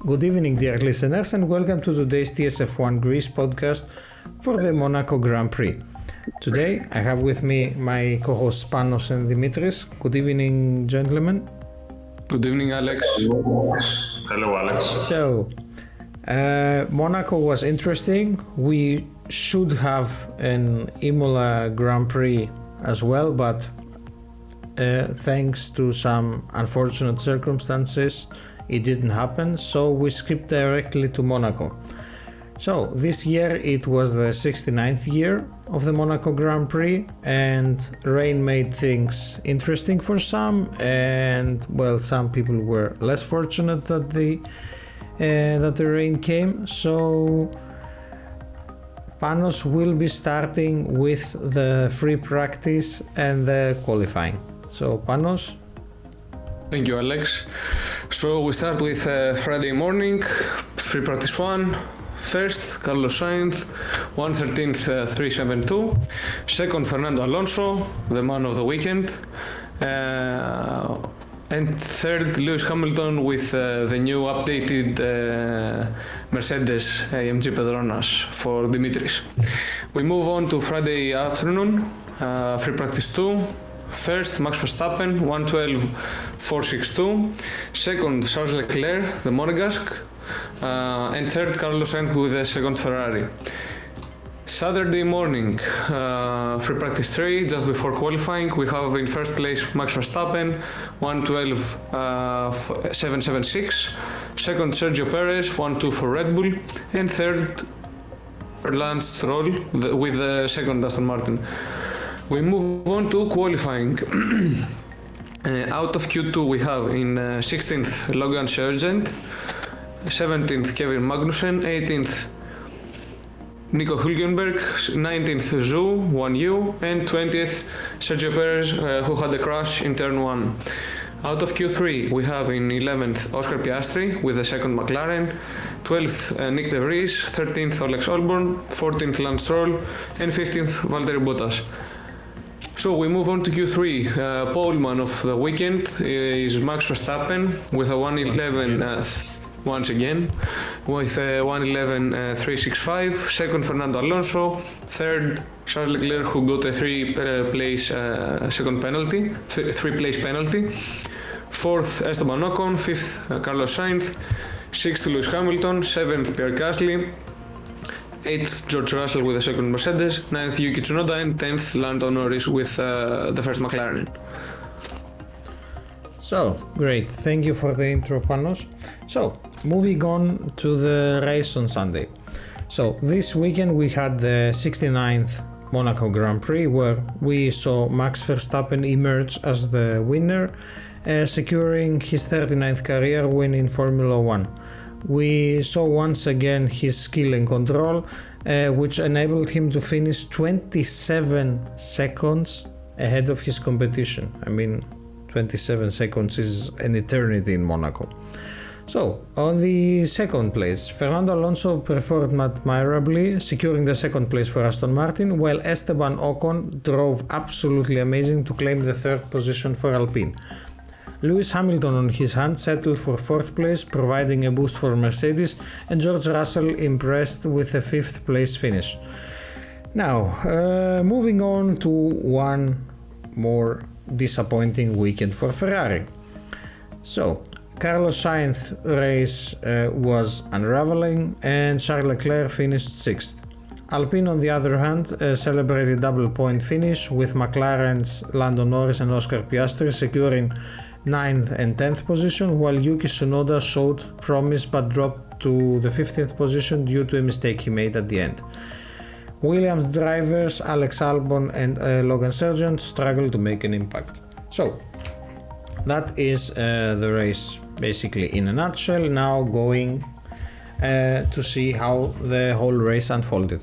Good evening, dear listeners, and welcome to today's TSF1 Greece podcast for the Monaco Grand Prix. Today, I have with me my co hosts Panos and Dimitris. Good evening, gentlemen. Good evening, Alex. Hello, Alex. So, uh, Monaco was interesting. We should have an Imola Grand Prix as well, but uh, thanks to some unfortunate circumstances, it didn't happen. So we skipped directly to Monaco. So this year it was the 69th year of the Monaco Grand Prix, and rain made things interesting for some, and well, some people were less fortunate that the uh, that the rain came. So Panos will be starting with the free practice and the qualifying. So Panos, Thank you, Alex. So we start with uh, Friday morning, free practice one. First, Carlos Sainz, 113th, uh, 372. Second, Fernando Alonso, the man of the weekend. Uh, and third, Lewis Hamilton with uh, the new updated uh, Mercedes AMG Petronas for Dimitris. We move on to Friday afternoon, uh, free practice 2. First, Max Verstappen, 112.462. Second, Charles Leclerc, the Monegasque. Uh, and third, Carlos Sainz with the second Ferrari. Saturday morning, uh, free practice 3, just before qualifying, we have in first place Max Verstappen, 112.776. Second, Sergio Perez, 1-2 for Red Bull. And third, Lance Stroll with the second Aston Martin. We move on to qualifying. uh, out of Q2, we have in uh, 16th Logan Sargeant, 17th Kevin Magnussen, 18th Nico Hülkenberg, 19th Zhou, 1U, and 20th Sergio Perez, uh, who had a crash in turn 1. Out of Q3, we have in 11th Oscar Piastri with the second McLaren, 12th uh, Nick De Vries, 13th Alex Albon, 14th Lance Stroll, and 15th Valtteri Bottas. So we move on to Q3. Uh, poleman of the weekend is Max Verstappen with a 111 uh, once again with a 111 uh, 365. Second Fernando Alonso. Third Charles Leclerc who got a three uh, place uh, second penalty, th- three place penalty. Fourth Esteban Ocon. Fifth uh, Carlos Sainz. Sixth Lewis Hamilton. Seventh Pierre Gasly. 8th George Russell with the second Mercedes, 9th Yuki Tsunoda, and 10th Lando Norris with uh, the first McLaren. So, great. Thank you for the intro, Panos. So, moving on to the race on Sunday. So, this weekend we had the 69th Monaco Grand Prix where we saw Max Verstappen emerge as the winner, uh, securing his 39th career win in Formula One. We saw once again his skill and control, uh, which enabled him to finish 27 seconds ahead of his competition. I mean, 27 seconds is an eternity in Monaco. So, on the second place, Fernando Alonso performed admirably, securing the second place for Aston Martin, while Esteban Ocon drove absolutely amazing to claim the third position for Alpine. Lewis Hamilton, on his hand, settled for fourth place, providing a boost for Mercedes, and George Russell impressed with a fifth place finish. Now, uh, moving on to one more disappointing weekend for Ferrari. So, Carlos Sainz race uh, was unraveling and Charles Leclerc finished sixth. Alpine, on the other hand, uh, celebrated double point finish with McLaren's Lando Norris and Oscar Piastri securing 9th and 10th position, while Yuki Tsunoda showed promise but dropped to the 15th position due to a mistake he made at the end. Williams drivers Alex Albon and uh, Logan Sargeant struggled to make an impact. So, that is uh, the race basically in a nutshell. Now going uh, to see how the whole race unfolded.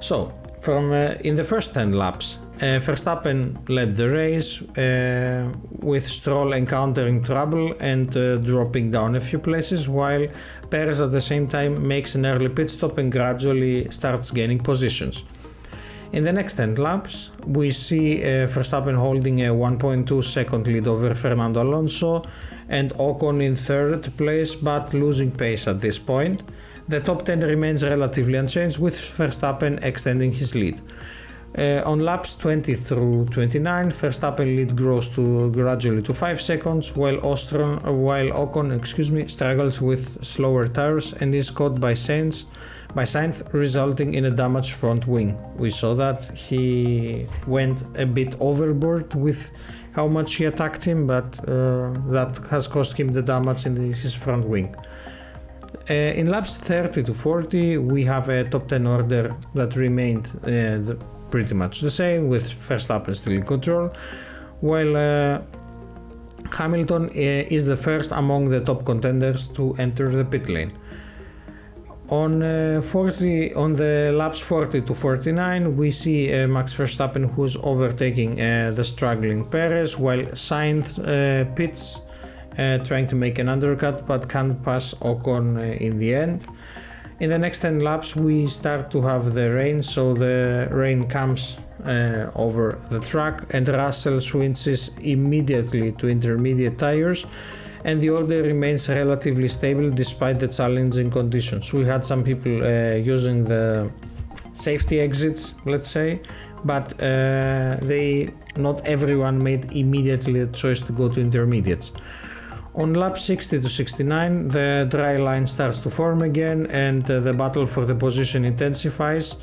So, from uh, in the first 10 laps, uh, Verstappen led the race uh, with Stroll encountering trouble and uh, dropping down a few places, while Perez at the same time makes an early pit stop and gradually starts gaining positions. In the next 10 laps, we see uh, Verstappen holding a 1.2 second lead over Fernando Alonso and Ocon in third place, but losing pace at this point. The top 10 remains relatively unchanged, with Verstappen extending his lead. Uh, on laps 20 through 29, Verstappen lead grows to gradually to 5 seconds, while Ostron, while Ocon, excuse me, struggles with slower tires and is caught by Sainz, by Sainz, resulting in a damaged front wing. We saw that he went a bit overboard with how much he attacked him, but uh, that has cost him the damage in the, his front wing. Uh, in laps 30 to 40, we have a top 10 order that remained uh, the, pretty much the same, with Verstappen still in control, while uh, Hamilton uh, is the first among the top contenders to enter the pit lane. On uh, 40, on the laps 40 to 49, we see uh, Max Verstappen who's overtaking uh, the struggling Perez, while Sainz uh, pits, uh, trying to make an undercut, but can't pass Ocon in the end. In the next 10 laps, we start to have the rain, so the rain comes uh, over the track, and Russell switches immediately to intermediate tires and the order remains relatively stable despite the challenging conditions. We had some people uh, using the safety exits, let's say, but uh, they not everyone made immediately the choice to go to intermediates. On lap 60 to 69, the dry line starts to form again, and uh, the battle for the position intensifies.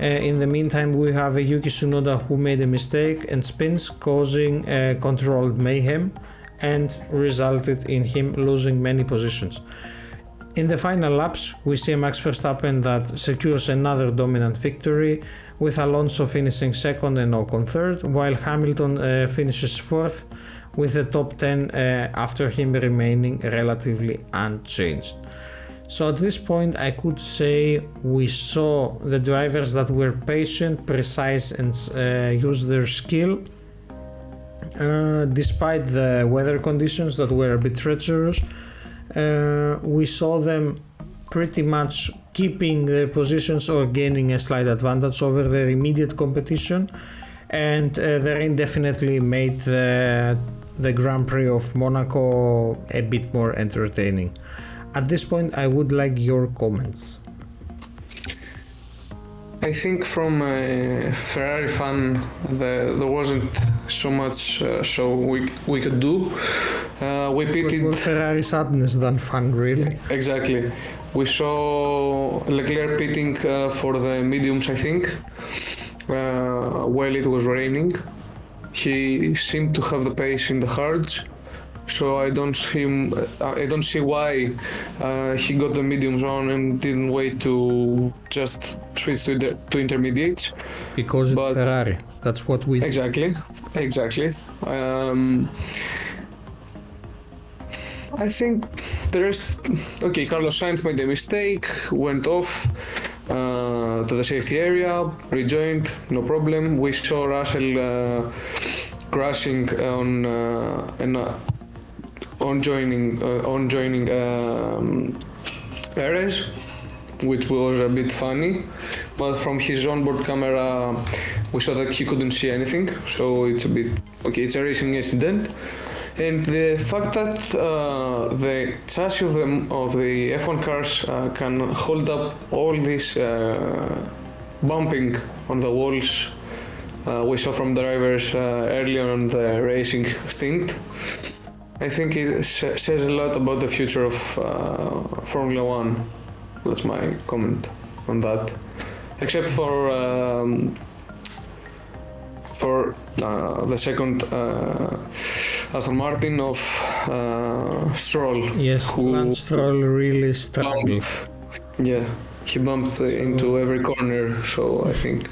Uh, in the meantime, we have a Yuki Tsunoda who made a mistake and spins, causing uh, controlled mayhem and resulted in him losing many positions. In the final laps, we see Max Verstappen that secures another dominant victory, with Alonso finishing second and Ocon third, while Hamilton uh, finishes fourth, with the top 10 uh, after him remaining relatively unchanged. So at this point, I could say we saw the drivers that were patient, precise, and uh, used their skill uh, despite the weather conditions that were a bit treacherous, uh, we saw them pretty much keeping their positions or gaining a slight advantage over their immediate competition. And uh, the rain definitely made the, the Grand Prix of Monaco a bit more entertaining. At this point, I would like your comments. I think from a Ferrari fan, the, there wasn't so much uh, so we, we could do. Uh, we pitted. More Ferrari sadness than fun, really. Exactly. We saw Leclerc pitting uh, for the mediums, I think, uh, while it was raining. He seemed to have the pace in the hards so I don't see I don't see why uh, he got the mediums on and didn't wait to just switch to, the, to intermediates. Because it's but Ferrari. That's what we. Exactly, exactly. Um, I think the rest. Okay, Carlos Sainz made a mistake, went off. Uh, to the safety area, rejoined, no problem. We saw Russell uh, crashing on uh, an on joining uh, on joining um, Perez, which was a bit funny. But from his onboard camera, we saw that he couldn't see anything, so it's a bit okay. It's a racing incident, and the fact that uh, the chassis of the of the F1 cars uh, can hold up all this uh, bumping on the walls. Uh, we saw from drivers uh, early on the racing stint I think it says a lot about the future of uh, Formula One. That's my comment on that. Except for um, for the second Aston Martin of uh, Stroll. Yes, who Stroll really struggled. Yeah, he bumped so, into every corner. So I think,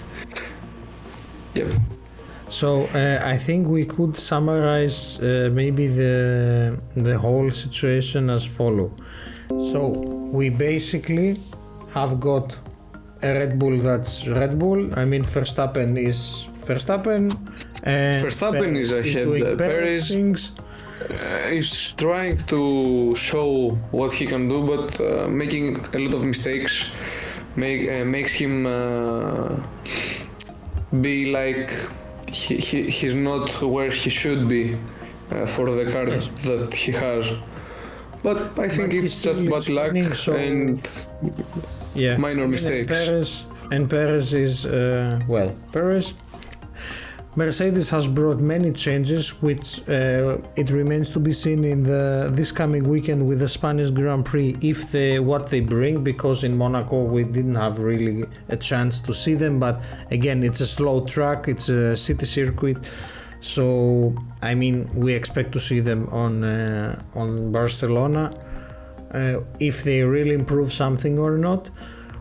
yep. So uh, I think we could summarize uh, maybe the the whole situation as follow. So we basically have got a Red Bull that's Red Bull. I mean Verstappen is Verstappen. And Verstappen is ahead. Is Perez things. Uh, he's trying to show what he can do, but uh, making a lot of mistakes make uh, makes him uh, be like he, he, he's not where he should be uh, for the card Yes. that he has. But I think But it's just bad luck spinning, so- and Yeah. minor And mistakes. Perez, and Perez is uh, well. Perez. Mercedes has brought many changes, which uh, it remains to be seen in the this coming weekend with the Spanish Grand Prix if they what they bring. Because in Monaco we didn't have really a chance to see them, but again it's a slow track, it's a city circuit, so I mean we expect to see them on uh, on Barcelona uh, if they really improve something or not.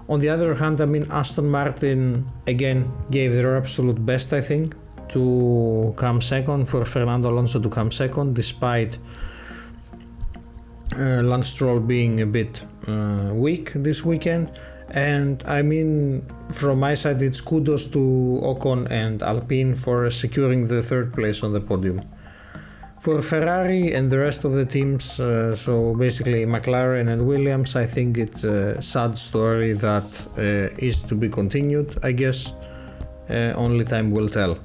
On the other hand, I mean, Aston Martin again gave their absolute best, I think, to come second, for Fernando Alonso to come second, despite uh, Lance Stroll being a bit uh, weak this weekend. And I mean, from my side, it's kudos to Ocon and Alpine for securing the third place on the podium. For Ferrari and the rest of the teams, uh, so basically McLaren and Williams, I think it's a sad story that uh, is to be continued, I guess. Uh, only time will tell.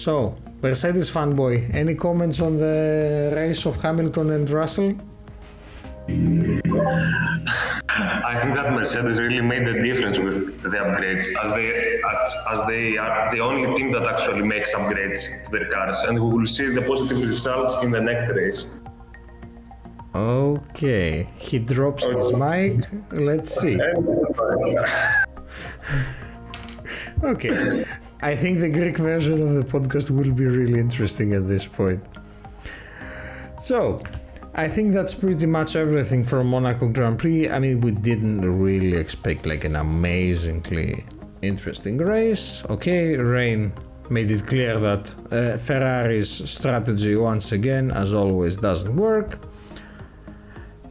So, Mercedes fanboy, any comments on the race of Hamilton and Russell? I think that Mercedes really made the difference with the upgrades, as they as, as they are the only team that actually makes upgrades to their cars, and we will see the positive results in the next race. Okay, he drops his oh. mic. Let's see. Okay, I think the Greek version of the podcast will be really interesting at this point. So, I think that's pretty much everything from Monaco Grand Prix. I mean, we didn't really expect like an amazingly interesting race. Okay, Rain made it clear that uh, Ferrari's strategy, once again, as always, doesn't work.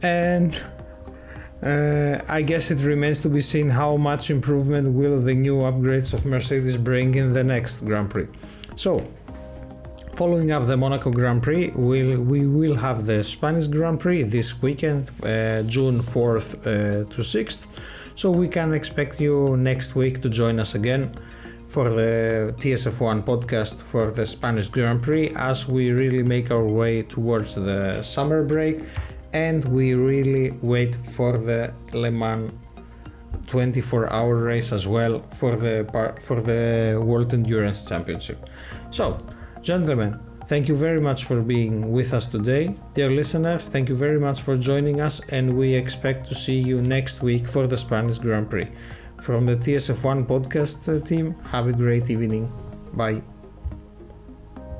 And uh, I guess it remains to be seen how much improvement will the new upgrades of Mercedes bring in the next Grand Prix. So, following up the Monaco Grand Prix, we'll, we will have the Spanish Grand Prix this weekend, uh, June 4th uh, to 6th. So, we can expect you next week to join us again for the TSF1 podcast for the Spanish Grand Prix as we really make our way towards the summer break and we really wait for the Le Mans 24 hour race as well for the for the World Endurance Championship. So, gentlemen, thank you very much for being with us today. Dear listeners, thank you very much for joining us and we expect to see you next week for the Spanish Grand Prix. From the TSF1 podcast team, have a great evening. Bye.